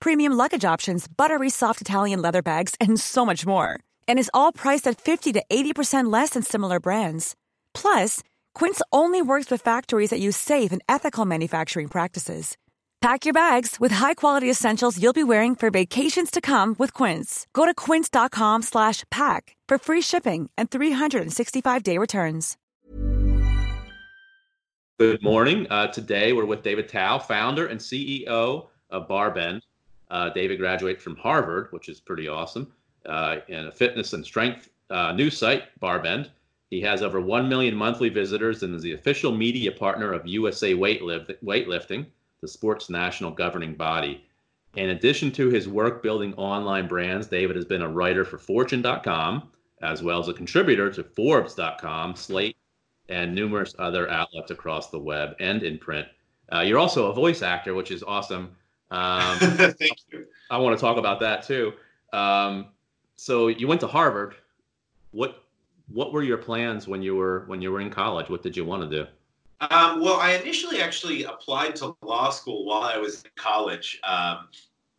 premium luggage options, buttery soft Italian leather bags, and so much more. And is all priced at 50 to 80% less than similar brands. Plus, Quince only works with factories that use safe and ethical manufacturing practices. Pack your bags with high-quality essentials you'll be wearing for vacations to come with Quince. Go to quince.com/pack for free shipping and 365-day returns. Good morning. Uh, today we're with David Tao, founder and CEO of Barbend. Uh, David graduated from Harvard, which is pretty awesome, uh, in a fitness and strength uh, news site, Barbend. He has over 1 million monthly visitors and is the official media partner of USA Weightlift- Weightlifting, the sport's national governing body. In addition to his work building online brands, David has been a writer for Fortune.com, as well as a contributor to Forbes.com, Slate, and numerous other outlets across the web and in print. Uh, you're also a voice actor, which is awesome. Um, Thank you. I want to talk about that too. Um, so you went to Harvard. What what were your plans when you were when you were in college? What did you want to do? Um, well, I initially actually applied to law school while I was in college um,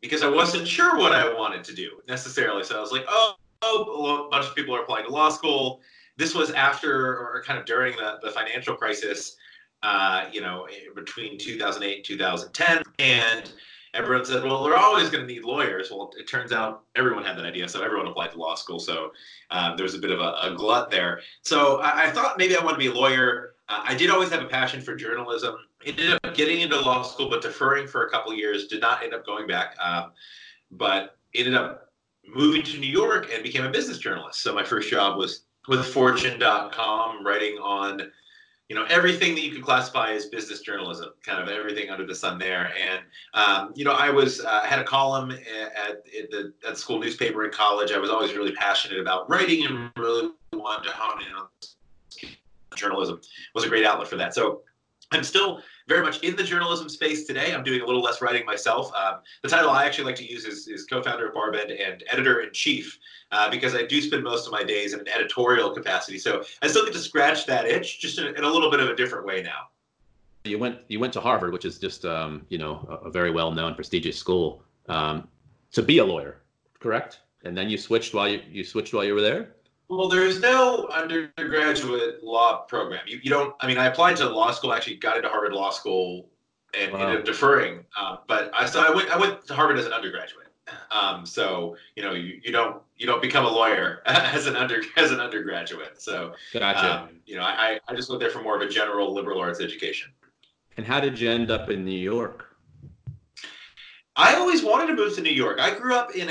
because I wasn't sure what I wanted to do necessarily. So I was like, oh, oh, a bunch of people are applying to law school. This was after or kind of during the, the financial crisis, uh, you know, between 2008 and 2010. And everyone said, well, they're always going to need lawyers. Well, it turns out everyone had that idea, so everyone applied to law school. So um, there was a bit of a, a glut there. So I, I, thought maybe I wanted to be a lawyer. Uh, I did always have a passion for journalism. Ended up getting into law school, but deferring for a couple years. Did not end up going back, um, but ended up moving to New York and became a business journalist. So my first job was with Fortune.com, writing on you know everything that you could classify as business journalism, kind of everything under the sun there. And um, you know, I was uh, had a column at, at the at school newspaper in college. I was always really passionate about writing and really wanted to hone in on journalism. It Was a great outlet for that. So I'm still very much in the journalism space today. I'm doing a little less writing myself. Um, the title I actually like to use is, is co-founder of Barbend and editor in chief uh, because I do spend most of my days in an editorial capacity. So I still get to scratch that itch, just in, in a little bit of a different way now. You went you went to Harvard, which is just um, you know a, a, very well known prestigious school, um, to be a lawyer, correct? And then you switched while you, you switched while you were there. Well, there's no undergraduate law program. You, you don't. I mean, I applied to law school. Actually, got into Harvard Law School, and wow. ended up deferring. Uh, but I so I went I went to Harvard as an undergraduate. Um, so you know you, you don't you don't become a lawyer as an under as an undergraduate. So gotcha. Um, you know I I just went there for more of a general liberal arts education. And how did you end up in New York? I always wanted to move to New York. I grew up in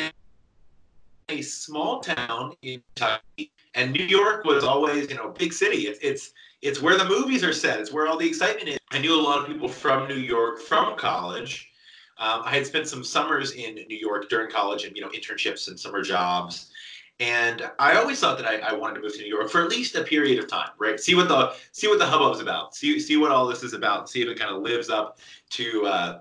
a small town in Kentucky, and New York was always, you know, big city. It's it's it's where the movies are set. It's where all the excitement is. I knew a lot of people from New York from college. Um, I had spent some summers in New York during college, and you know, internships and summer jobs. And I always thought that I, I, wanted to move to New York for at least a period of time, right? See what the see what the hubbub's about. See see what all this is about. See if it kind of lives up to uh,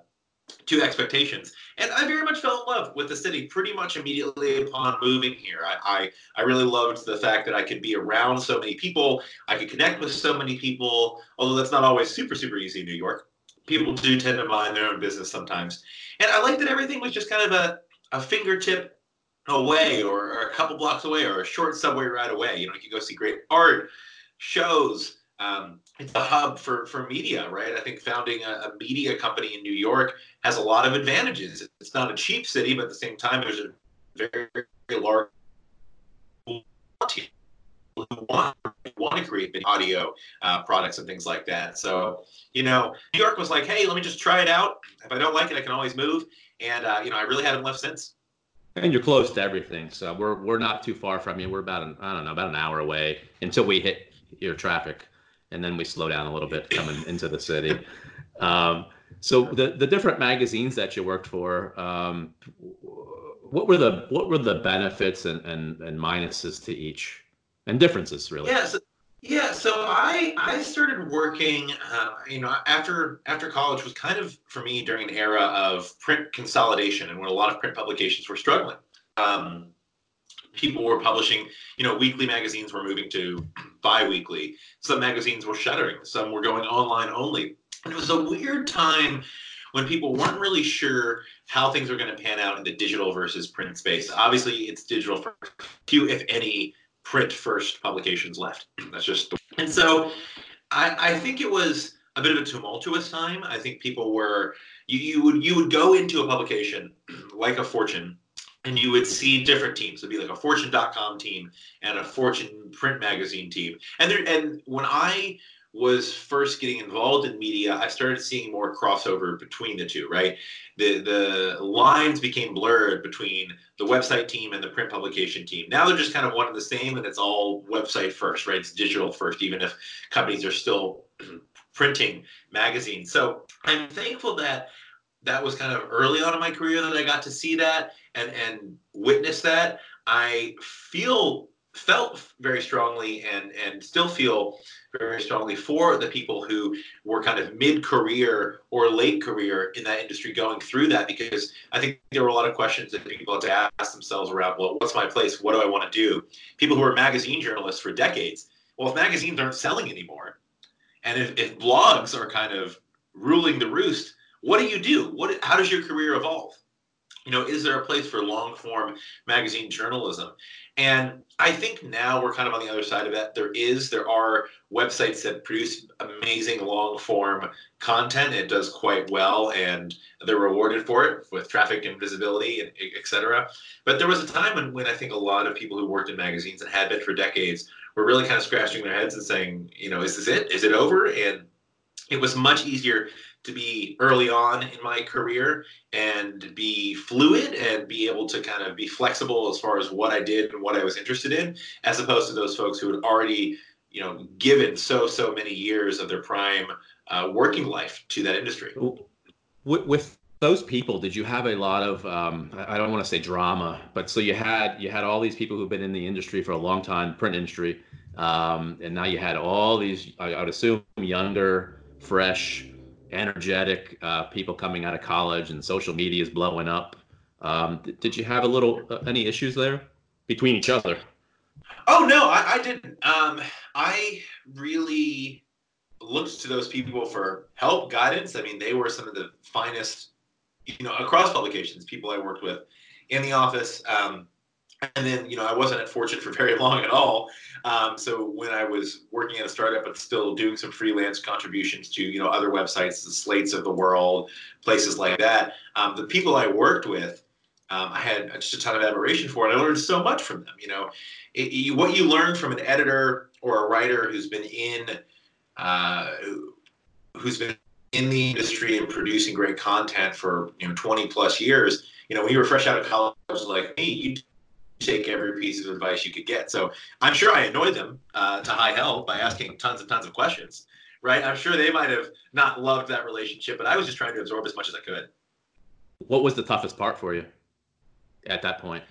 to expectations. And I very much fell in love with the city pretty much immediately upon moving here. I, I, I, really loved the fact that I could be around so many people. I could connect with so many people, although that's not always super, super easy in New York. People do tend to mind their own business sometimes. And I liked that everything was just kind of a, a fingertip away or, or a couple blocks away or a short subway ride away. You know, you can go see great art, shows, um, it's a hub for, for media, right? I think founding a, a, media company in New York has a lot of advantages. It's not a cheap city, but at the same time, there's a very, very large who want want to create audio uh, products and things like that. So, you know, New York was like, hey, let me just try it out. If I don't like it, I can always move. And, uh, you know, I really haven't left since. And you're close to everything, so we're we're not too far from you. We're about an I don't know about an hour away until we hit your traffic, and then we slow down a little bit coming into the city. Um, so the the different magazines that you worked for, um, what were the what were the benefits and, and, and minuses to each, and differences really? Yes. Yeah, so I I started working, uh, you know, after after college was kind of for me during an era of print consolidation and when a lot of print publications were struggling. Um, people were publishing, you know, weekly magazines were moving to bi-weekly. Some magazines were shuttering. Some were going online only. And it was a weird time when people weren't really sure how things were going to pan out in the digital versus print space. Obviously, it's digital for few, if any, print first publications left. That's just and so I, I think it was a bit of a tumultuous time. I think people were you, you would you would go into a publication like a Fortune and you would see different teams. It'd be like a Fortune.com team and a Fortune print magazine team. And there and when I was first getting involved in media, I started seeing more crossover between the two, right? The the lines became blurred between the website team and the print publication team. Now they're just kind of one and the same and it's all website first, right? It's digital first, even if companies are still printing magazines. So I'm thankful that that was kind of early on in my career that I got to see that and and witness that. I feel felt very strongly and and still feel very strongly for the people who were kind of mid-career or late career in that industry going through that because I think there were a lot of questions that people had to ask themselves around well what's my place what do I want to do people who are magazine journalists for decades well if magazines aren't selling anymore and if, if blogs are kind of ruling the roost what do you do what how does your career evolve you know is there a place for long form magazine journalism and I think now we're kind of on the other side of that. There is, there are websites that produce amazing long form content. It does quite well, and they're rewarded for it with traffic and visibility, and et cetera. But there was a time when, when I think a lot of people who worked in magazines and had been for decades were really kind of scratching their heads and saying, you know, is this it? Is it over? And it was much easier to be early on in my career and be fluid and be able to kind of be flexible as far as what I did and what I was interested in, as opposed to those folks who had already, you know, given so so many years of their prime uh, working life to that industry. With, with those people, did you have a lot of um, I don't want to say drama, but so you had you had all these people who've been in the industry for a long time, print industry, um, and now you had all these I, I would assume younger, fresh energetic uh, people coming out of college and social media is blowing up. Um, did you have a little uh, any issues there between each other? Oh no, I, I didn't. Um, I really looked to those people for help, guidance. I mean, they were some of the finest, you know, across publications, people I worked with in the office. Um, and then you know I wasn't at Fortune for very long at all. Um, so when I was working at a startup, but still doing some freelance contributions to you know other websites, the Slates of the world, places like that, um, the people I worked with, um, I had just a ton of admiration for, and I learned so much from them. You know, it, what you learn from an editor or a writer who's been in, uh, who's been in the industry and producing great content for you know 20 plus years. You know, when you were fresh out of college, like me, you take every piece of advice you could get. So I'm sure I annoyed them uh, to high hell by asking tons and tons of questions, right? I'm sure they might have not loved that relationship, but I was just trying to absorb as much as I could. What was the toughest part for you at that point?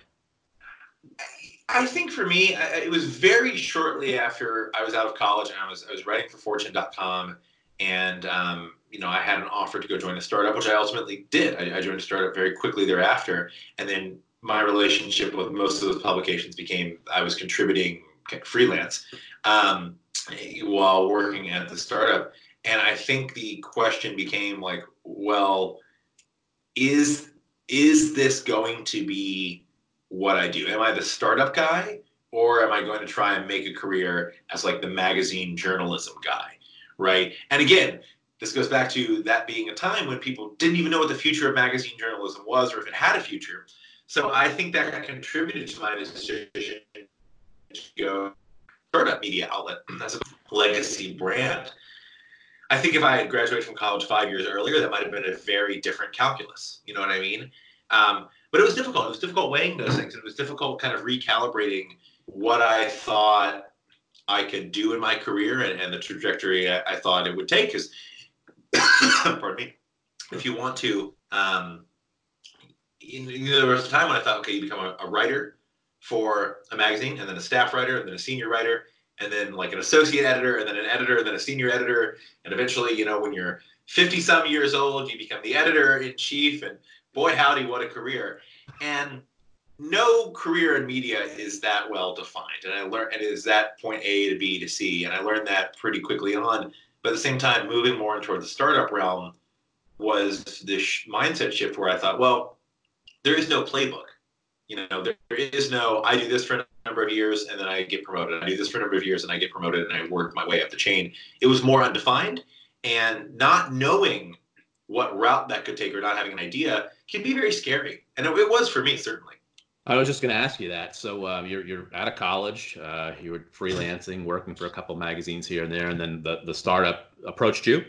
I think for me, it was very shortly after I was out of college and I was I was writing for Fortune.com, and um, you know I had an offer to go join a startup, which I ultimately did. I, I joined a startup very quickly thereafter, and then my relationship with most of those publications became I was contributing freelance um, while working at the startup. And I think the question became like, well, is is this going to be what I do? Am I the startup guy or am I going to try and make a career as like the magazine journalism guy? Right. And again, this goes back to that being a time when people didn't even know what the future of magazine journalism was or if it had a future. So I think that contributed to my decision to go startup media outlet as a legacy brand. I think if I had graduated from college five years earlier, that might have been a very different calculus. You know what I mean? Um, but it was difficult. It was difficult weighing those things. It was difficult kind of recalibrating what I thought I could do in my career and, and the trajectory I, I, thought it would take. Because, pardon me, if you want to, um, there was a time when I thought, okay, you become a, a writer for a magazine, and then a staff writer, and then a senior writer, and then like an associate editor, and then an editor, and then a senior editor, and eventually, you know, when you're 50 some years old, you become the editor in chief, and boy, howdy, what a career! And no career in media is that well defined, and I learned and it is that point A to B to C, and I learned that pretty quickly on. But at the same time, moving more toward the startup realm was this mindset shift where I thought, well, there is no playbook. You know, there, is no I do this for a number of years and then I get promoted. I do this for a number of years and I get promoted and I work my way up the chain. It was more undefined, and not knowing what route that could take or not having an idea can be very scary. And it, it was for me certainly. I was just going to ask you that. So um, you're you're out of college, uh, you were freelancing, working for a couple magazines here and there, and then the the startup approached you.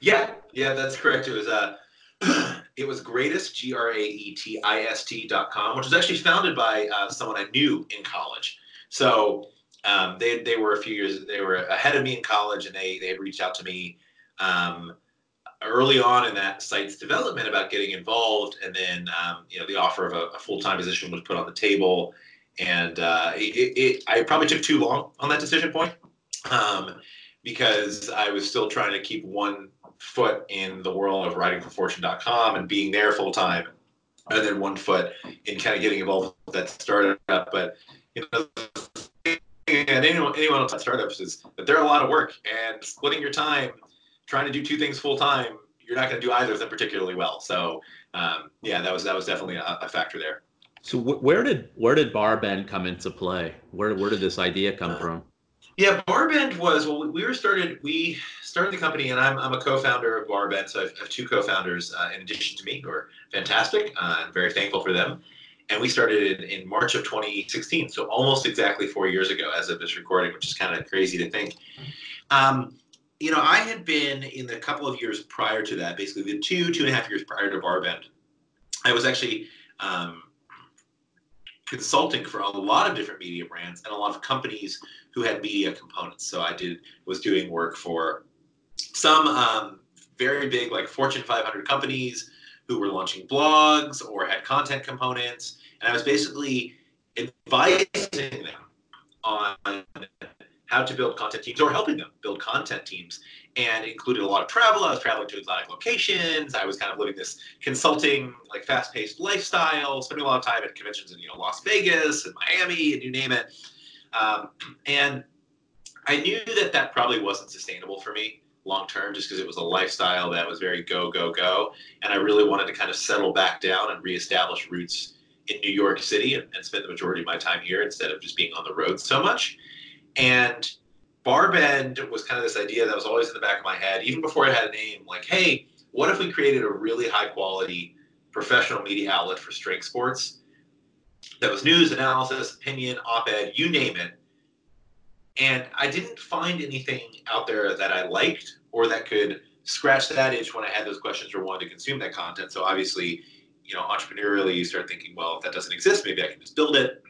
Yeah, yeah, that's correct. It was uh, it was Greatist g r a e t i s t dot com, which was actually founded by uh, someone I knew in college. So um, they they were a few years they were ahead of me in college, and they they reached out to me. Um, early on in that site's development about getting involved, and then um, you know the offer of a, a full time position was put on the table, and uh, it, it, I probably took too long on that decision point um, because I was still trying to keep one foot in the world of writing for Fortune.com and being there full time, and then one foot in kind of getting involved with that startup. But you know. And anyone, anyone else at startups is that they're a lot of work, and splitting your time trying to do two things full time, you're not going to do either of them particularly well. So um, yeah, that was that was definitely a, a factor there. So wh- where did where did Barbend come into play? Where where did this idea come uh, from? Yeah, Barbend was well. We were started. We started the company, and I'm, I'm a co-founder of Barbend. So I have, two co-founders uh, in addition to me who are fantastic. Uh, I'm very thankful for them. And we started in, in March of 2016, so almost exactly four years ago as of this recording, which is kind of crazy to think. Um, you know, I had been in the couple of years prior to that, basically the two, two and a half years prior to Barbend, I was actually um, consulting for a lot of different media brands and a lot of companies who had media components. So I did was doing work for some um, very big, like Fortune 500 companies who were launching blogs or had content components, and I was basically advising them on how to build content teams or helping them build content teams and included a lot of travel. I was traveling to exotic locations. I was kind of living this consulting, like fast-paced lifestyle, spending a lot of time at conventions in you know Las Vegas and Miami and you name it. Um, and I knew that that probably wasn't sustainable for me long term, just because it was a lifestyle that was very go go go, and I really wanted to kind of settle back down and reestablish roots in New York City and, and spend the majority of my time here instead of just being on the road so much. And Barbend was kind of this idea that was always in the back of my head, even before it had a name. Like, hey, what if we created a really high quality professional media outlet for strength sports that was news, analysis, opinion, op ed, you name it. And I didn't find anything out there that I liked or that could scratch that itch when I had those questions or wanted to consume that content. So obviously, you know, entrepreneurially, you start thinking, well, if that doesn't exist, maybe I can just build it.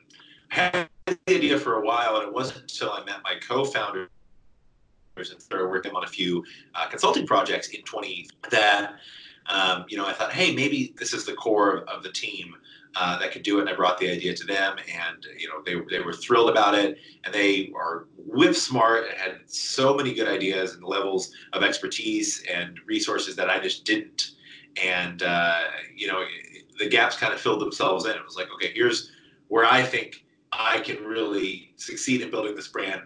I had the idea for a while, and it wasn't until I met my co-founders and started working on a few uh, consulting projects in 20 that um, you know I thought, hey, maybe this is the core of, of the team uh, that could do it. And I brought the idea to them, and you know they they were thrilled about it, and they are whip smart and had so many good ideas and levels of expertise and resources that I just didn't. And uh, you know the gaps kind of filled themselves in. It was like, okay, here's where I think I can really succeed in building this brand,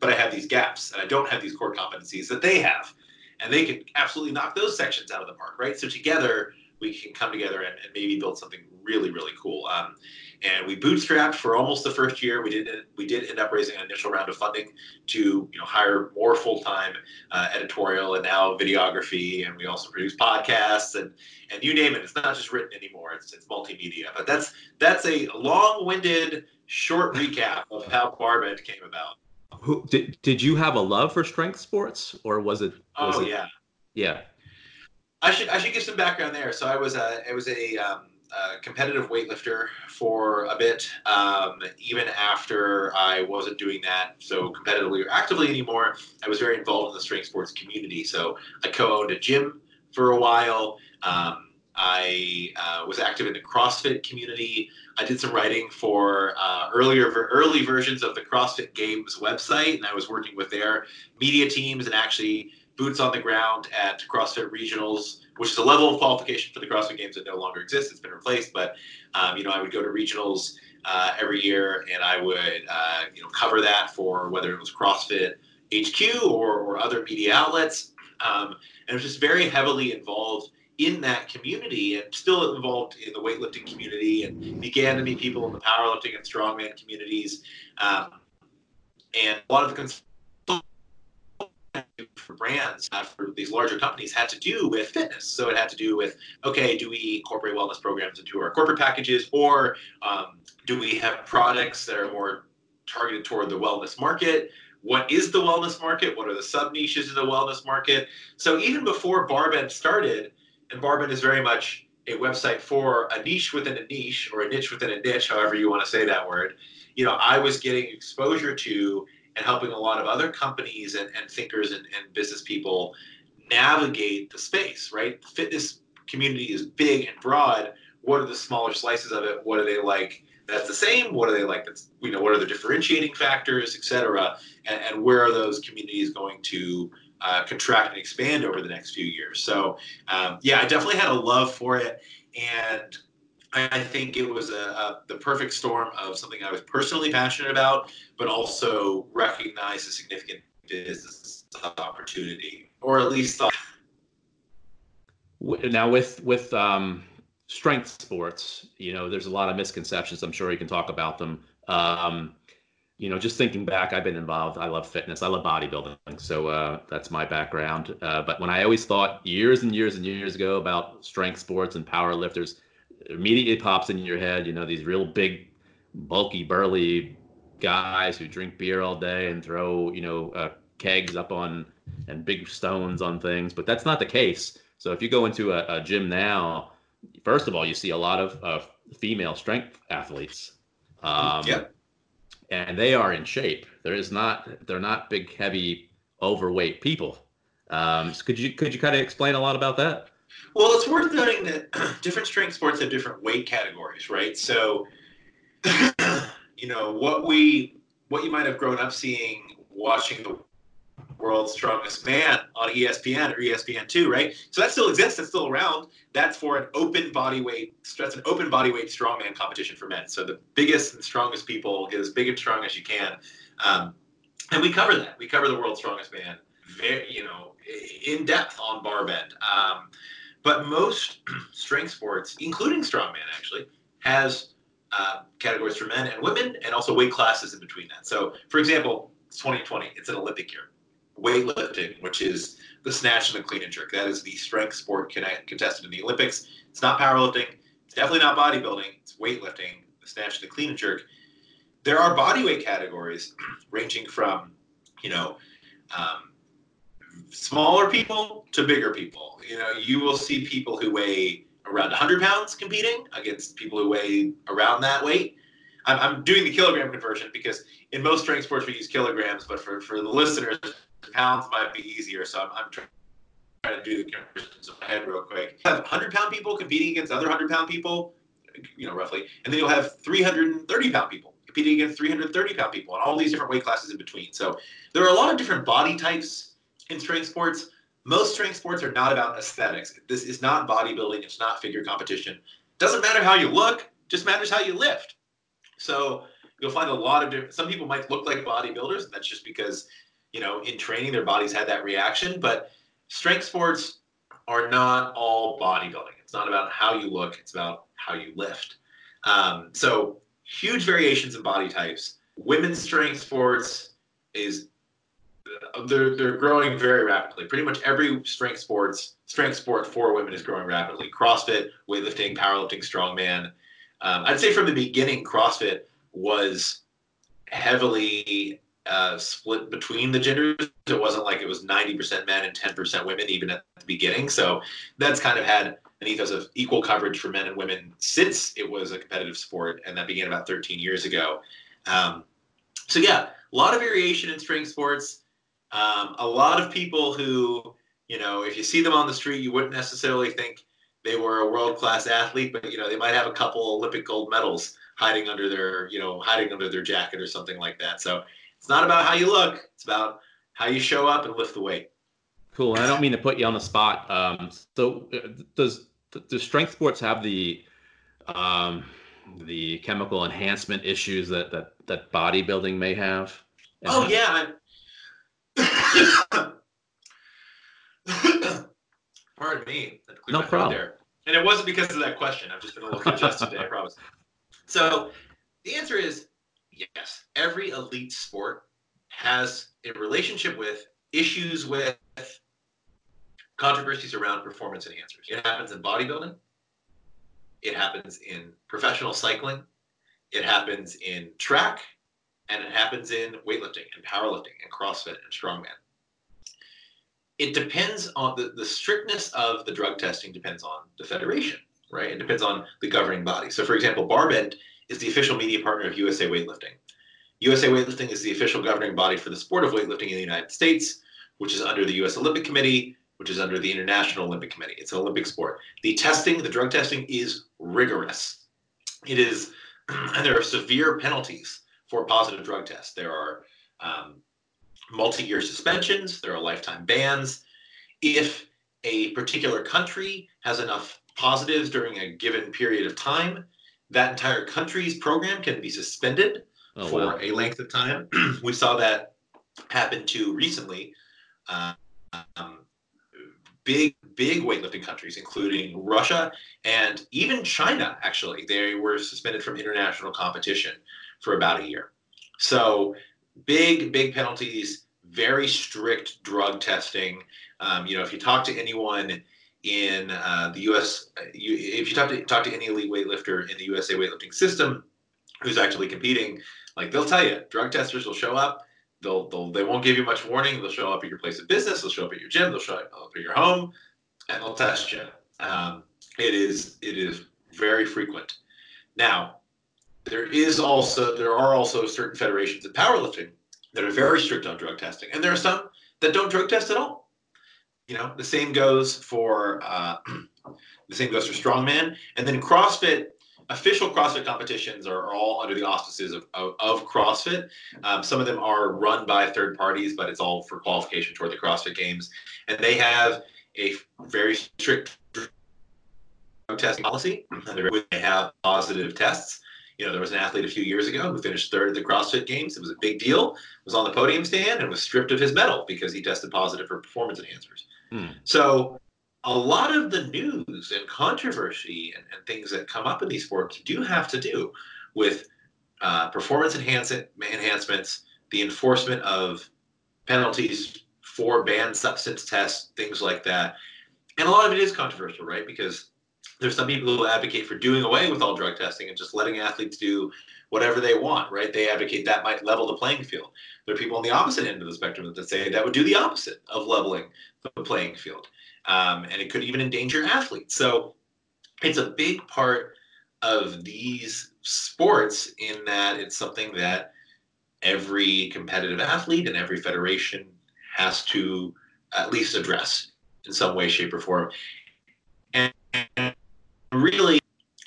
but I have these gaps and I don't have these core competencies that they have. And they can absolutely knock those sections out of the park, right? So together we can come together and, and maybe build something really really cool. Um, and we bootstrapped for almost the first year. We did we did end up raising an initial round of funding to you know hire more full time uh, editorial and now videography, and we also produce podcasts and and you name it. It's not just written anymore; it's it's multimedia. But that's that's a long winded short recap of how Barbend came about. Who did did you have a love for strength sports, or was it? Was oh it, yeah, yeah. I should I should give some background there. So I was a it was a um, a competitive weightlifter for a bit, um, even after I wasn't doing that so competitively or actively anymore. I was very involved in the strength sports community. So I co-owned a gym for a while. Um, I uh, was active in the CrossFit community. I did some writing for uh, earlier early versions of the CrossFit Games website, and I was working with their media teams and actually boots on the ground at CrossFit regionals which is a level of qualification for the CrossFit Games that no longer exists. It's been replaced, but um, you know, I would go to regionals uh, every year, and I would uh, you know cover that for whether it was CrossFit HQ or, or other media outlets, um, and it was just very heavily involved in that community and still involved in the weightlifting community and began to meet people in the powerlifting and strongman communities. Um, and a lot of the for brands, for these larger companies, had to do with fitness. So it had to do with, okay, do we incorporate wellness programs into our corporate packages, or um, do we have products that are more targeted toward the wellness market? What is the wellness market? What are the sub niches in the wellness market? So even before Barbend started, and Barbend is very much a website for a niche within a niche or a niche within a niche, however you want to say that word. You know, I was getting exposure to and helping a lot of other companies and, and thinkers and, and business people navigate the space, right? The fitness community is big and broad. What are the smaller slices of it? What are they like that's the same? What are they like that's, you know, what are the differentiating factors, et cetera? And, and where are those communities going to uh, contract and expand over the next few years? So, um, yeah, I definitely had a love for it. And I think it was a, a, the perfect storm of something I was personally passionate about, but also recognized a significant business opportunity, or at least thought. Now, with with um, strength sports, you know, there's a lot of misconceptions. I'm sure you can talk about them. Um, you know, just thinking back, I've been involved. I love fitness. I love bodybuilding. So uh, that's my background. Uh, but when I always thought years and years and years ago about strength sports and power lifters, immediately pops in your head, you know, these real big, bulky, burly guys who drink beer all day and throw, you know, uh, kegs up on and big stones on things. But that's not the case. So if you go into a, a gym now, first of all, you see a lot of uh, female strength athletes. Um, yeah. And they are in shape. There is not. They're not big, heavy, overweight people. Um, so could you could you kind of explain a lot about that? Well, it's worth noting that different strength sports have different weight categories, right? So, you know, what we what you might have grown up seeing watching the world's strongest man on ESPN or ESPN2, right? So that still exists, that's still around. That's for an open body weight, that's an open body weight strongman competition for men. So the biggest and strongest people get as big and strong as you can. Um, and we cover that. We cover the world's strongest man very, you know, in depth on Barbend. Um, but most strength sports, including strongman, actually, has uh, categories for men and women, and also weight classes in between that. So, for example, it's 2020. It's an Olympic year. Weightlifting, which is the snatch and the clean and jerk, that is the strength sport contested in the Olympics. It's not powerlifting. It's definitely not bodybuilding. It's weightlifting, the snatch, and the clean and jerk. There are bodyweight categories ranging from, you know, um, smaller people to bigger people. You know, you will see people who weigh around 100 pounds competing against people who weigh around that weight. I'm, I'm doing the kilogram conversion because in most strength sports we use kilograms, but for, for the listeners, pounds might be easier. So I'm, I'm trying to do the conversions in my head real quick. You have 100 pound people competing against other 100 pound people, you know, roughly, and then you'll have 330 pound people competing against 330 pound people and all these different weight classes in between. So there are a lot of different body types in strength sports, most strength sports are not about aesthetics. This is not bodybuilding. It's not figure competition. Doesn't matter how you look. Just matters how you lift. So you'll find a lot of different. Some people might look like bodybuilders, and that's just because you know in training their bodies had that reaction. But strength sports are not all bodybuilding. It's not about how you look. It's about how you lift. Um, so huge variations in body types. Women's strength sports is they're they're growing very rapidly. Pretty much every strength sports strength sport for women is growing rapidly. CrossFit, weightlifting, powerlifting, strongman. Um, I'd say from the beginning, CrossFit was heavily uh, split between the genders. It wasn't like it was 90% men and 10% women, even at the beginning. So that's kind of had an ethos of equal coverage for men and women since it was a competitive sport, and that began about 13 years ago. Um, so yeah, a lot of variation in strength sports. Um, a lot of people who, you know, if you see them on the street, you wouldn't necessarily think they were a world class athlete, but you know, they might have a couple Olympic gold medals hiding under their, you know, hiding under their jacket or something like that. So it's not about how you look; it's about how you show up and lift the weight. Cool. And I don't mean to put you on the spot. Um, so uh, does does strength sports have the um, the chemical enhancement issues that that that bodybuilding may have? And oh yeah. Pardon me. No problem. There. And it wasn't because of that question. I've just been a little congested today, I promise. So the answer is yes. Every elite sport has a relationship with issues with controversies around performance enhancers. It happens in bodybuilding. It happens in professional cycling. It happens in track and it happens in weightlifting and powerlifting and CrossFit and strongman. It depends on the, the strictness of the drug testing depends on the federation, right? It depends on the governing body. So for example, Barbend is the official media partner of USA Weightlifting. USA Weightlifting is the official governing body for the sport of weightlifting in the United States, which is under the US Olympic Committee, which is under the International Olympic Committee. It's an Olympic sport. The testing, the drug testing is rigorous. It is, and there are severe penalties for positive drug tests. There are um, multi year suspensions, there are lifetime bans. If a particular country has enough positives during a given period of time, that entire country's program can be suspended oh, for wow. a length of time. we saw that happen to recently. Um, big, big weightlifting countries, including Russia and even China, actually. They were suspended from international competition for about a year. So big, big penalties, very strict drug testing. Um, you know, if you talk to anyone in uh, the U.S., you, if you talk to talk to any elite weightlifter in the USA weightlifting system who's actually competing, like they'll tell you, drug testers will show up. They'll, they'll they won't give you much warning. They'll show up at your place of business. They'll show up at your gym. They'll show up at your home, and they'll test you. Um, it is it is very frequent. Now, there is also there are also certain federations of powerlifting that are very strict on drug testing, and there are some that don't drug test at all. You know, the same goes for uh, the same goes for strongman, and then CrossFit. Official CrossFit competitions are all under the auspices of, of, of CrossFit. Um, some of them are run by third parties, but it's all for qualification toward the CrossFit Games, and they have a very strict drug testing policy. They have positive tests you know, there was an athlete a few years ago who finished third at the CrossFit Games. It was a big deal. Was on the podium stand and was stripped of his medal because he tested positive for performance enhancers. Hmm. So, a lot of the news and controversy and, and, things that come up in these sports do have to do with uh, performance enhancement enhancements, the enforcement of penalties for banned substance tests, things like that. And a lot of it is controversial, right? Because there's some people who advocate for doing away with all drug testing and just letting athletes do whatever they want, right? They advocate that might level the playing field. There are people on the opposite end of the spectrum that say that would do the opposite of leveling the playing field. Um, and it could even endanger athletes. So it's a big part of these sports in that it's something that every competitive athlete and every federation has to at least address in some way, shape, or form. And, really,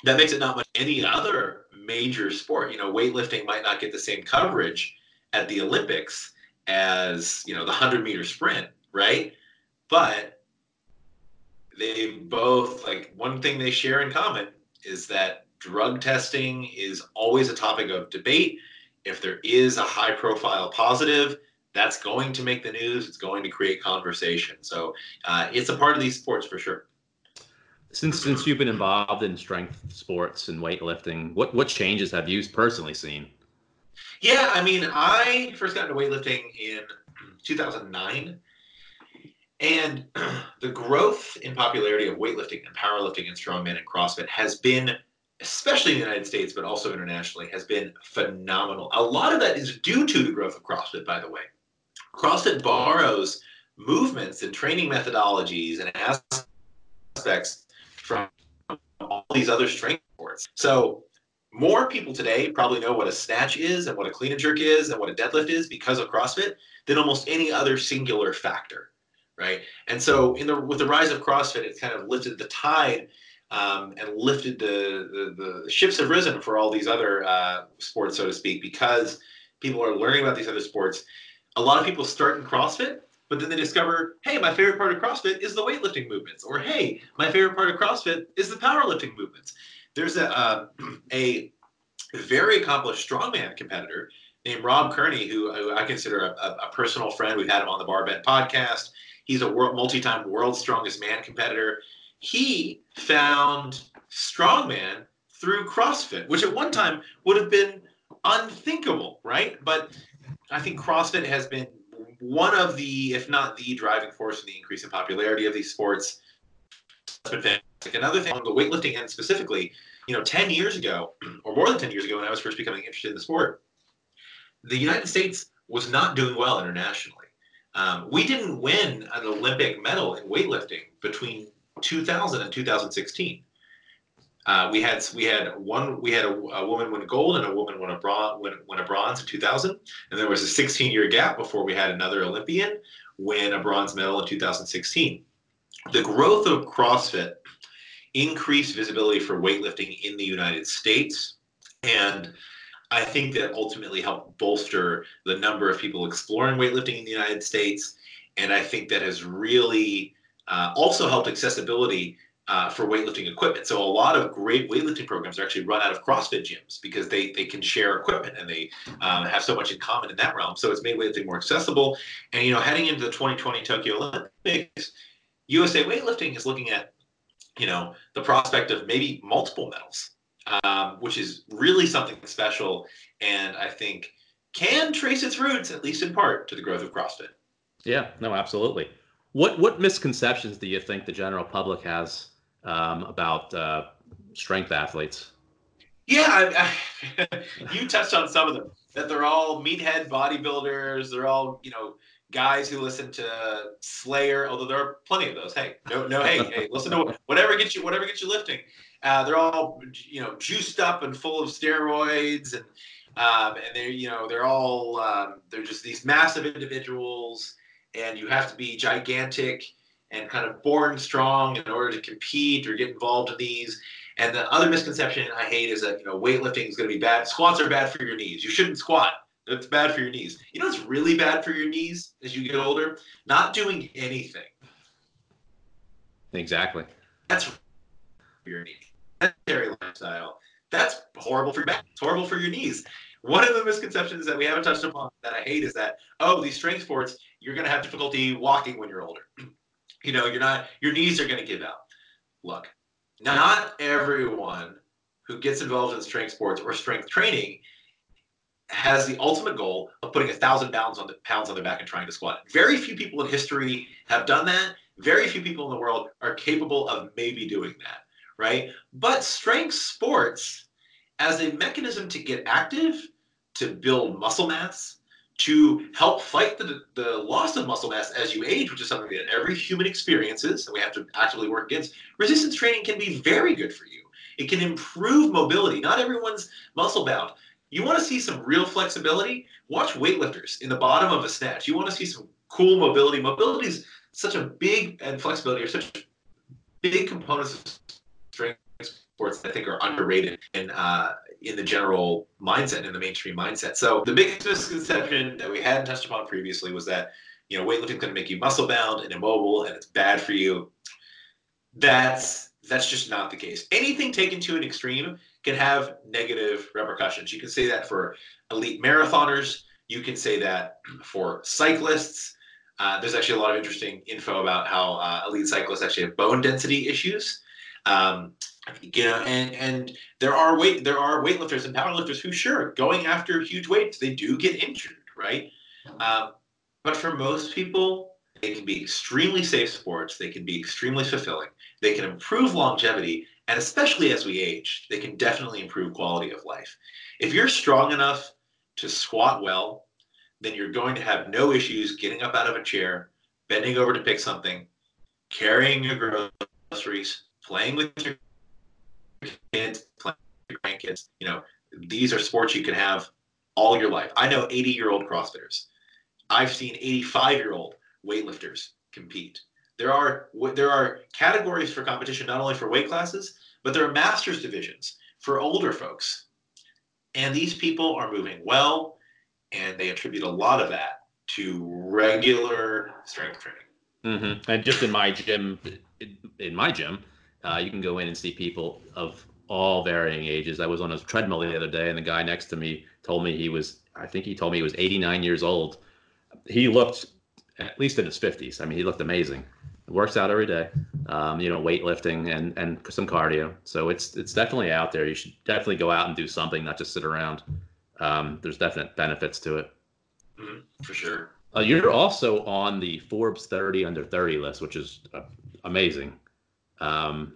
that makes it not much any other major sport. You know, weightlifting might not get the same coverage at the Olympics as you know the hundred meter sprint, right? But they both like one thing they share in common is that drug testing is always a topic of debate. If there is a high profile positive, that's going to make the news. It's going to create conversation. So uh, it's a part of these sports for sure. Since since you've been involved in strength sports and weightlifting, what what changes have you personally seen? Yeah, I mean, I first got into weightlifting in 2009. And the growth in popularity of weightlifting and powerlifting and strongman and CrossFit has been, especially in the United States, but also internationally, has been phenomenal. A lot of that is due to the growth of CrossFit, by the way. CrossFit borrows movements and training methodologies and aspects from all these other strength sports. So more people today probably know what a snatch is and what a clean and jerk is and what a deadlift is because of CrossFit than almost any other singular factor, right? And so in the with the rise of CrossFit, it's kind of lifted the tide um, and lifted the, the, the ships have risen for all these other uh, sports, so to speak, because people are learning about these other sports. A lot of people start in CrossFit but then they discover, hey, my favorite part of CrossFit is the weightlifting movements, or hey, my favorite part of CrossFit is the powerlifting movements. There's a uh, a very accomplished strongman competitor named Rob Kearney, who, who I consider a, a, personal friend. We've had him on the Barbend podcast. He's a world, multi-time world's strongest man competitor. He found strongman through CrossFit, which at one time would have been unthinkable, right? But I think CrossFit has been one of the, if not the driving force in the increase in popularity of these sports. Another thing on the weightlifting end specifically, you know, 10 years ago, or more than 10 years ago, when I was first becoming interested in the sport, the United States was not doing well internationally. Um, we didn't win an Olympic medal in weightlifting between 2000 and 2016. Uh, we had we had one we had a, a, woman win gold and a woman win a bronze win, win a bronze in 2000, and there was a 16 year gap before we had another Olympian win a bronze medal in 2016. The growth of CrossFit increased visibility for weightlifting in the United States, and I think that ultimately helped bolster the number of people exploring weightlifting in the United States, and I think that has really uh, also helped accessibility uh, for weightlifting equipment. So a lot of great weightlifting programs are actually run out of CrossFit gyms because they they can share equipment and they um, have so much in common in that realm. So it's made weightlifting more accessible. And you know, heading into the 2020 Tokyo Olympics, USA Weightlifting is looking at you know the prospect of maybe multiple medals, um, which is really something special, and I think can trace its roots at least in part to the growth of CrossFit. Yeah, no, absolutely. What what misconceptions do you think the general public has um, about uh, strength athletes. Yeah, I, I, you touched on some of them. That they're all meathead bodybuilders. They're all you know guys who listen to Slayer. Although there are plenty of those. Hey, no, no, hey, hey, listen to whatever gets you, whatever gets you lifting. Uh, they're all you know juiced up and full of steroids, and um, and they're you know they're all um, they're just these massive individuals, and you have to be gigantic and kind of born strong in order to compete or get involved in these. And the other misconception I hate is that you know weightlifting is going to be bad. Squats are bad for your knees. You shouldn't squat. It's bad for your knees. You know it's really bad for your knees as you get older? Not doing anything. Exactly. That's your knees. Sedentary lifestyle. That's horrible for your back. It's horrible for your knees. One of the misconceptions that we haven't touched upon that I hate is that oh, these strength sports, you're going to have difficulty walking when you're older you know, you're not, your knees are going to give out. Look, not everyone who gets involved in strength sports or strength training has the ultimate goal of putting a thousand pounds on the pounds on their back and trying to squat. Very few people in history have done that. Very few people in the world are capable of maybe doing that, right? But strength sports, as a mechanism to get active, to build muscle mass, to help fight the, the loss of muscle mass as you age, which is something that every human experiences and we have to actively work against, resistance training can be very good for you. It can improve mobility. Not everyone's muscle bound. You want to see some real flexibility? Watch weightlifters in the bottom of a snatch. You want to see some cool mobility. Mobility is such a big, and flexibility are such big components of strength sports I think are underrated and uh, in the general mindset, in the mainstream mindset. So the biggest misconception that we hadn't touched upon previously was that you know weightlifting is going to make you muscle bound and immobile, and it's bad for you. That's that's just not the case. Anything taken to an extreme can have negative repercussions. You can say that for elite marathoners. You can say that for cyclists. Uh, there's actually a lot of interesting info about how uh, elite cyclists actually have bone density issues Um, you know, and and there are weight there are weightlifters and powerlifters who sure going after huge weights they do get injured, right? Um, but for most people, they can be extremely safe sports. They can be extremely fulfilling. They can improve longevity, and especially as we age, they can definitely improve quality of life. If you're strong enough to squat well, then you're going to have no issues getting up out of a chair, bending over to pick something, carrying your groceries, playing with your kids, your grandkids. You know, these are sports you can have all your life. I know 80 year old CrossFitters. I've seen 85 year old weightlifters compete. There are there are categories for competition not only for weight classes, but there are masters divisions for older folks. And these people are moving well, and they attribute a lot of that to regular strength training. Mm-hmm. And just in my gym, in my gym, uh, you can go in and see people of all varying ages. I was on a treadmill the other day, and the guy next to me told me he was, I think he told me he was 89 years old. He looked at least in his 50s. I mean, he looked amazing. Works out every day, um, you know, weightlifting and and some cardio. So it's it's definitely out there. You should definitely go out and do something, not just sit around. Um, there's definite benefits to it. Mm-hmm, for sure. Uh, you're also on the Forbes 30 under 30 list, which is uh, amazing. Um,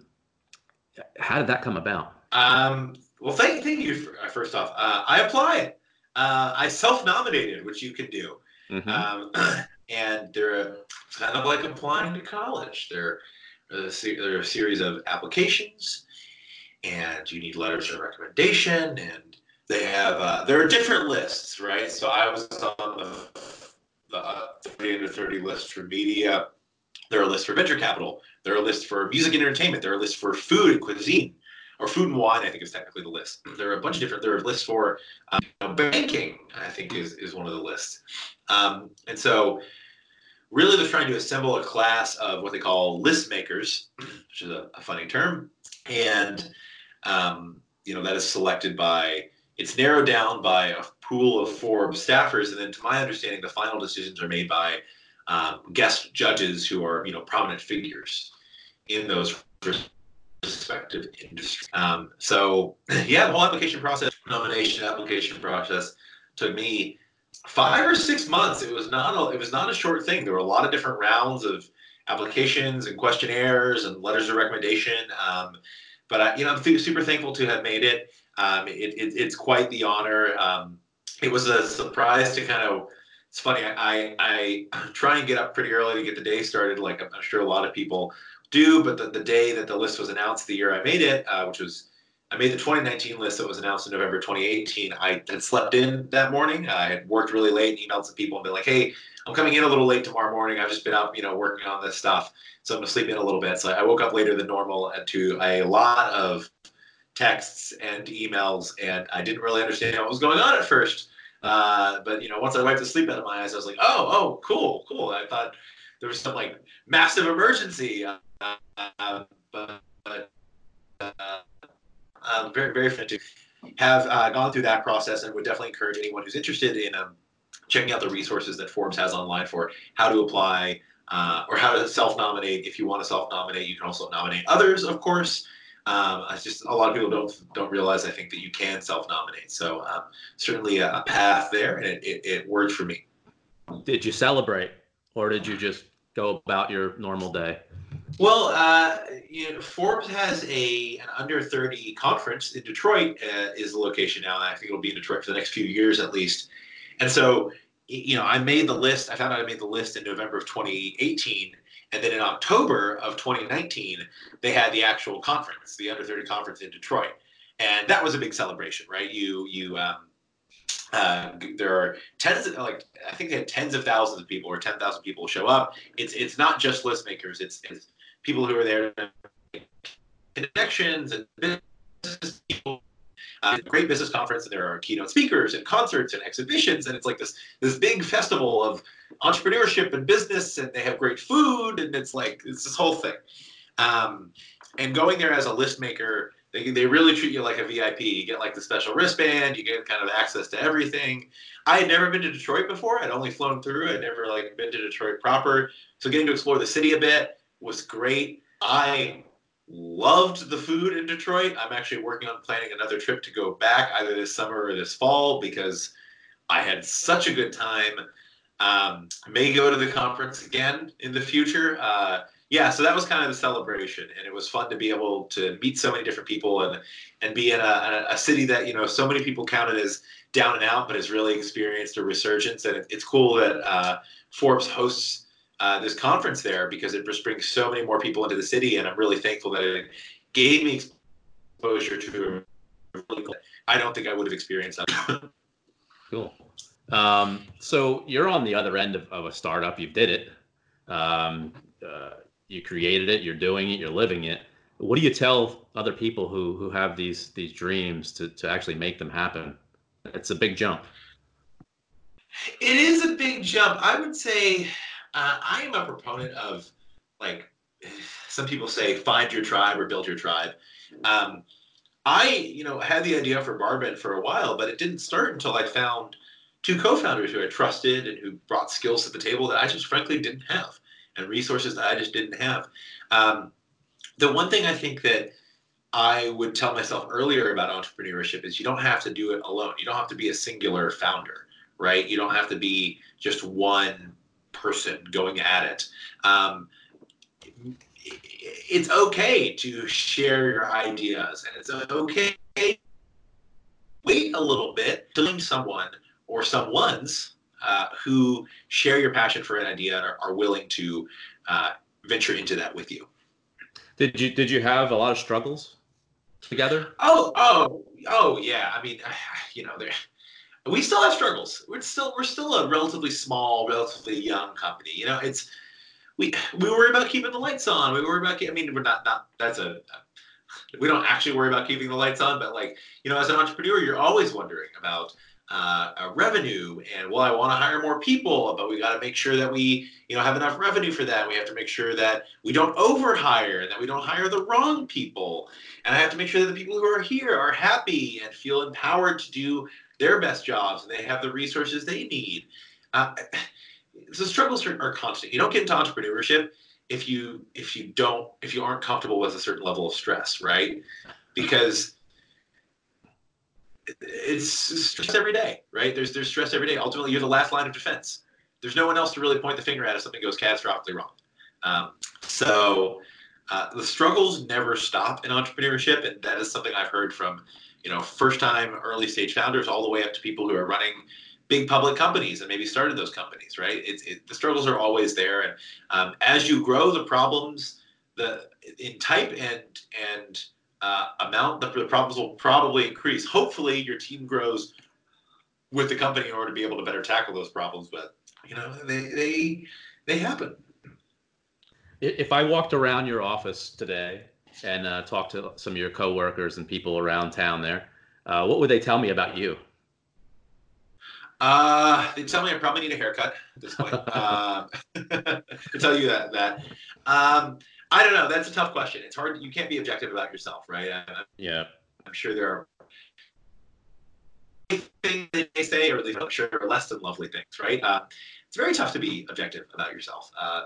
how did that come about? Um, well, thank, thank you. For, uh, first off, uh, I applied. Uh, I self-nominated, which you can do, mm-hmm. um, and they're kind of like applying to college. They're a, there are a series of applications, and you need letters of recommendation, and they have uh, there are different lists, right? So I was on the, the uh, 30 under 30 list for media. There are lists for venture capital. There are lists for music and entertainment. There are lists for food and cuisine, or food and wine. I think is technically the list. There are a bunch of different. There are lists for um, you know, banking. I think is is one of the lists. Um, and so, really, they're trying to assemble a class of what they call list makers, which is a, a funny term, and um, you know that is selected by. It's narrowed down by a pool of Forbes staffers, and then, to my understanding, the final decisions are made by um, guest judges who are you know prominent figures in those respective industries. Um, so yeah, the whole application process, nomination application process, took me five or six months. It was not a, it was not a short thing. There were a lot of different rounds of applications and questionnaires and letters of recommendation. Um, but I, you know, I'm super thankful to have made it. Um, it, it it's quite the honor. Um, it was a surprise to kind of it's funny. I, I try and get up pretty early to get the day started, like I'm sure a lot of people do. But the, the day that the list was announced, the year I made it, uh, which was I made the 2019 list that was announced in November 2018. I had slept in that morning. I had worked really late and emailed some people and been like, "Hey, I'm coming in a little late tomorrow morning. I've just been up, you know, working on this stuff, so I'm gonna sleep in a little bit." So I woke up later than normal and to a lot of texts and emails, and I didn't really understand what was going on at first. Uh, but you know, once I wiped the sleep out of my eyes, I was like, oh, oh, cool, cool. I thought there was some like massive emergency. Uh, but uh, um, very, very fun to have uh, gone through that process, and would definitely encourage anyone who's interested in um, checking out the resources that Forbes has online for how to apply. Uh, or how to self-nominate. If you want to self-nominate, you can also nominate others, of course. Um, it's just a lot of people don't don't realize. I think that you can self-nominate. So um, certainly a, a, path there, and it, it, it, worked for me. Did you celebrate, or did you just go about your normal day? Well, uh, you know, Forbes has a an under thirty conference in Detroit. Uh, is the location now. and I think it'll be in Detroit for the next few years at least. And so, you know, I made the list. I found out I made the list in November of 2018 and then in October of 2019, they had the actual conference, the under 30 conference in Detroit. And that was a big celebration, right? You, you, um, uh, there are tens of like I think they had tens of thousands of people or ten thousand people show up. It's it's not just list makers. It's, it's people who are there connections and business people. Uh, great business conference, and there are keynote speakers and concerts and exhibitions, and it's like this this big festival of entrepreneurship and business, and they have great food, and it's like it's this whole thing. Um, and going there as a list maker, they, they really treat you like a VIP. You get like the special wristband, you get kind of access to everything. I had never been to Detroit before. I'd only flown through. I'd never like been to Detroit proper. So getting to explore the city a bit was great. I loved the food in Detroit. I'm actually working on planning another trip to go back either this summer or this fall because I had such a good time. Um, may go to the conference again in the future. Uh, yeah, so that was kind of the celebration, and it was fun to be able to meet so many different people and and be in a, a city that you know so many people counted as down and out, but has really experienced a resurgence. And it, it's cool that uh, Forbes hosts uh, this conference there because it just brings so many more people into the city, and I'm really thankful that it gave me exposure to. I don't think I would have experienced that. cool. Um, so you're on the other end of, of a startup. You did it. Um, uh, you created it. You're doing it. You're living it. What do you tell other people who who have these these dreams to to actually make them happen? It's a big jump. It is a big jump. I would say uh, I am a proponent of like some people say find your tribe or build your tribe. Um, I, you know, had the idea for Barbend for a while, but it didn't start until I found two co-founders who I trusted and who brought skills to the table that I just frankly didn't have and resources that I just didn't have. Um, the one thing I think that I would tell myself earlier about entrepreneurship is you don't have to do it alone. You don't have to be a singular founder, right? You don't have to be just one person going at it. Um, it's okay to share your ideas, and it's okay wait a little bit to find someone or someone's uh, who share your passion for an idea and are, are willing to uh, venture into that with you. Did you did you have a lot of struggles together? Oh oh oh yeah. I mean, you know, there we still have struggles. We're still we're still a relatively small, relatively young company. You know, it's we we worry about keeping the lights on. We worry about I mean, we're not not that's a we don't actually worry about keeping the lights on, but like you know, as an entrepreneur, you're always wondering about uh, revenue and well, I want to hire more people, but we got to make sure that we you know have enough revenue for that. We have to make sure that we don't overhire and that we don't hire the wrong people. And I have to make sure that the people who are here are happy and feel empowered to do their best jobs and they have the resources they need. Uh, struggles are, are constant. You don't get into entrepreneurship if you if you don't if you aren't comfortable with a certain level of stress, right? Because it's stress every day, right? There's there's stress every day. Ultimately, you're the last line of defense. There's no one else to really point the finger at if something goes catastrophically wrong. Um, so uh, the struggles never stop in entrepreneurship, and that is something I've heard from you know, first time early stage founders all the way up to people who are running big public companies and maybe started those companies, right? It, the struggles are always there. And um, as you grow, the problems the in type and and uh, amount, the, the problems will probably increase. Hopefully, your team grows with the company in order to be able to better tackle those problems. But you know, they they they happen. If I walked around your office today and uh, talk to some of your coworkers and people around town there, uh, what would they tell me about you? Uh, they tell me I probably need a haircut at this point. uh, to tell you that that um, I don't know. That's a tough question. It's hard. You can't be objective about yourself, right? I, yeah. I'm sure there are things they say, or I'm sure there are less than lovely things, right? Uh, it's very tough to be objective about yourself. Uh,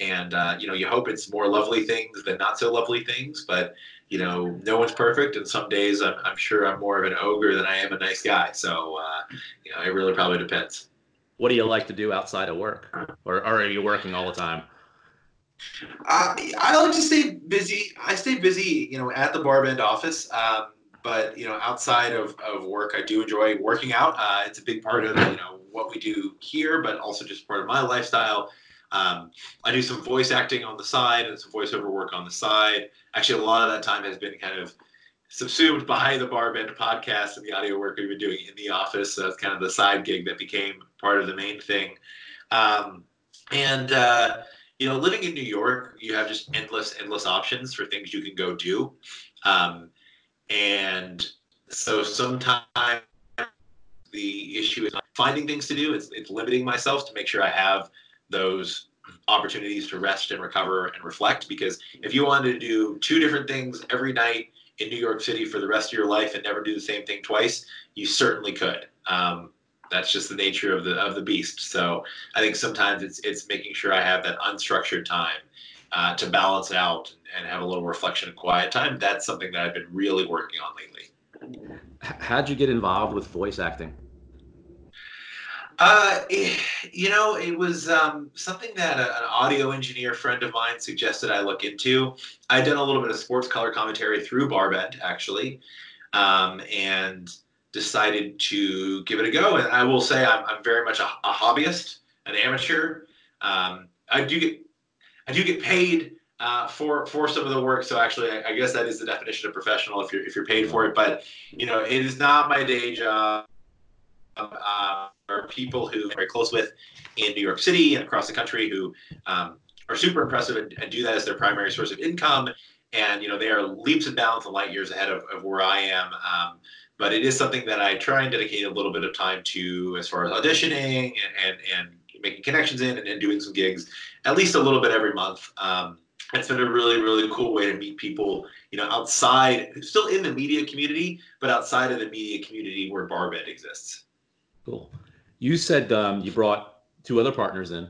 and uh, you know you hope it's more lovely things than not so lovely things but you know no one's perfect and some days i'm, I'm sure i'm more of an ogre than i am a nice guy. So uh, you know it really probably depends. What do you like to do outside of work? Or, or are you working all the time? Uh, i like to stay busy. I stay busy you know at the barbend office um, but you know outside of, of work i do enjoy working out. Uh, it's a big part of you know what we do here but also just part of my lifestyle um, I do some voice acting on the side and some voiceover work on the side. Actually, a lot of that time has been kind of subsumed by the Barbend podcast and the audio work we've been doing in the office. So it's kind of the side gig that became part of the main thing. Um, and uh, you know, living in New York, you have just endless, endless options for things you can go do. Um, and so sometimes the issue is finding things to do. It's, it's limiting myself to make sure I have those opportunities to rest and recover and reflect. Because if you wanted to do two different things every night in New York City for the rest of your life and never do the same thing twice, you certainly could. Um, that's just the nature of the of the beast. So I think sometimes it's it's making sure I have that unstructured time uh, to balance out and have a little reflection and quiet time. That's something that I've been really working on lately. How'd you get involved with voice acting? Uh, you know, it was um, something that a, an audio engineer friend of mine suggested I look into. I'd done a little bit of sports color commentary through Barbend, actually, um, and decided to give it a go. And I will say I'm, I'm very much a, a hobbyist, an amateur. Um, I do get I do get paid uh, for for some of the work. So actually, I, I, guess that is the definition of professional if you're if you're paid for it. But you know, it is not my day job. Uh, are people who I'm very close with in New York City and across the country who um, are super impressive and, and, do that as their primary source of income. And you know, they are leaps and bounds and light years ahead of, of where I am. Um, but it is something that I try and dedicate a little bit of time to as far as auditioning and and, and making connections in and, and, doing some gigs, at least a little bit every month. Um, it's been a really really cool way to meet people you know outside still in the media community but outside of the media community where BarBend exists cool you said um, you brought two other partners in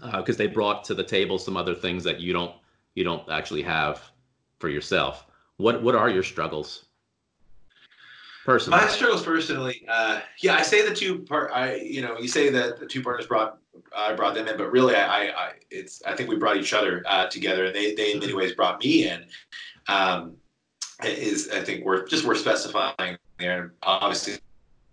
because uh, they brought to the table some other things that you don't you don't actually have for yourself. What what are your struggles? Personally, my struggles personally, uh, yeah, I say the two part. I you know you say that the two partners brought I brought them in, but really I, I it's I think we brought each other uh, together, and they they in many ways brought me in. Um, is I think we're just we're specifying there. Obviously,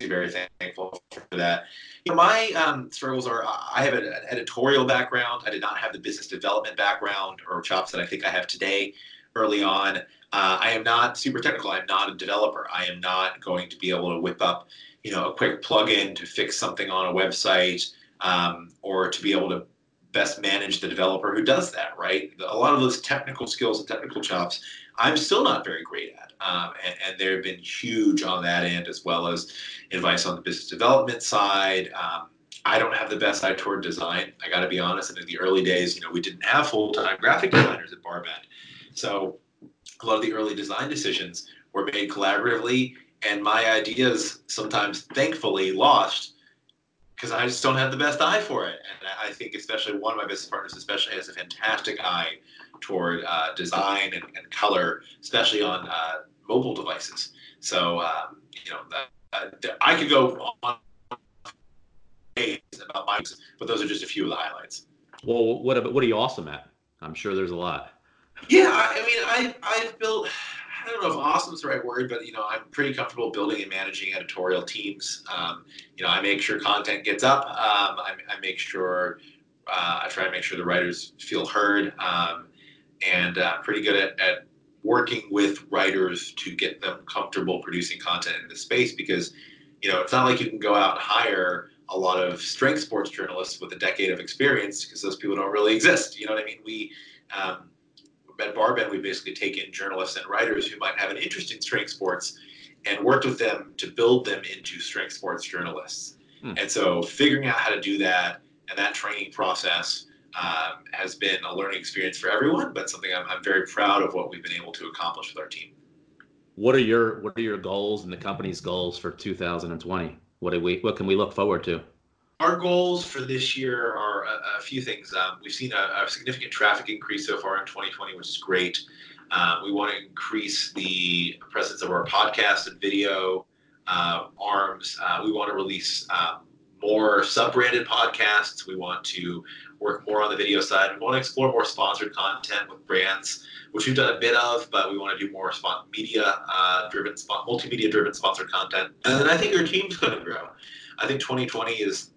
very thankful for that. You know, my um, struggles are I have an editorial background. I did not have the business development background or chops that I think I have today early on. Uh, I am not super technical. I'm not a developer. I am not going to be able to whip up, you know, a quick plugin to fix something on a website um, or to be able to best manage the developer who does that, right? A lot of those technical skills and technical chops, I'm still not very great at. Um, and, and they've been huge on that end, as well as advice on the business development side. Um, I don't have the best eye toward design. I got to be honest. And in the early days, you know, we didn't have full-time graphic designers at Barbend, so a lot of the early design decisions were made collaboratively, and my ideas sometimes, thankfully, lost because I just don't have the best eye for it. And I think, especially one of my business partners, especially has a fantastic eye toward uh, design and, and, color, especially on uh, mobile devices. So, um, you know, uh, I could go on about my, but those are just a few of the highlights. Well, what what are you awesome at? I'm sure there's a lot. Yeah, I mean, I I've built. I don't know if awesome is the right word, but you know, I'm pretty comfortable building and managing editorial teams. Um, you know, I make sure content gets up. Um, I, I, make sure uh, I try to make sure the writers feel heard, um, and uh, pretty good at, at working with writers to get them comfortable producing content in this space because you know it's not like you can go out and hire a lot of strength sports journalists with a decade of experience because those people don't really exist you know what i mean we um, at barbend we basically take in journalists and writers who might have an interest in strength sports and worked with them to build them into strength sports journalists hmm. and so figuring out how to do that and that training process um, has been a learning experience for everyone, but something I'm, I'm very proud of what we've been able to accomplish with our team. What are your What are your goals and the company's goals for 2020? What do we What can we look forward to? Our goals for this year are a, a few things. Um, we've seen a, a, significant traffic increase so far in 2020, which is great. Um, we want to increase the presence of our podcast and video uh, arms. Uh, we want to release um, more sub-branded podcasts. We want to work more on the video side. We want to explore more sponsored content with brands, which we've done a bit of, but we want to do more media uh, driven, multimedia driven sponsored content. And I think our team's going to grow. I think 2020 is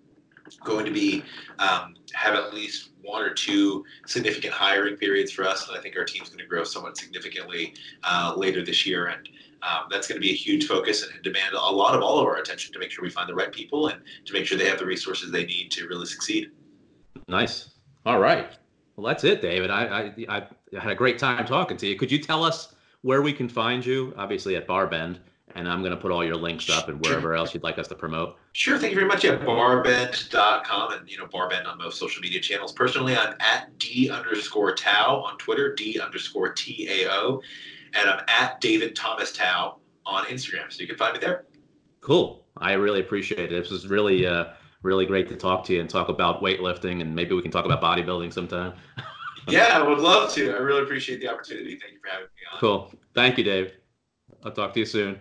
going to be um, have at least one or two significant hiring periods for us, and I think our team's going to grow somewhat significantly uh, later this year. And um, that's going to be a huge focus and demand a lot of all of our attention to make sure we find the right people and to make sure they have the resources they need to really succeed. Nice. All right. Well, that's it, David. I, I, I had a great time talking to you. Could you tell us where we can find you? Obviously at Barbend, and I'm going to put all your links up and wherever else you'd like us to promote. Sure. Thank you very much. Yeah, barbend.com and, you know, Barbend on most social media channels. Personally, I'm at D underscore Tao on Twitter, D underscore T A O and I'm at David Thomas Tao on Instagram. So you can find me there. Cool. I really appreciate it. This was really, uh, really great to talk to you and talk about weightlifting, and maybe we can talk about bodybuilding sometime. yeah, I would love to. I really appreciate the opportunity. Thank you for having me on. Cool. Thank you, Dave. I'll talk to you soon.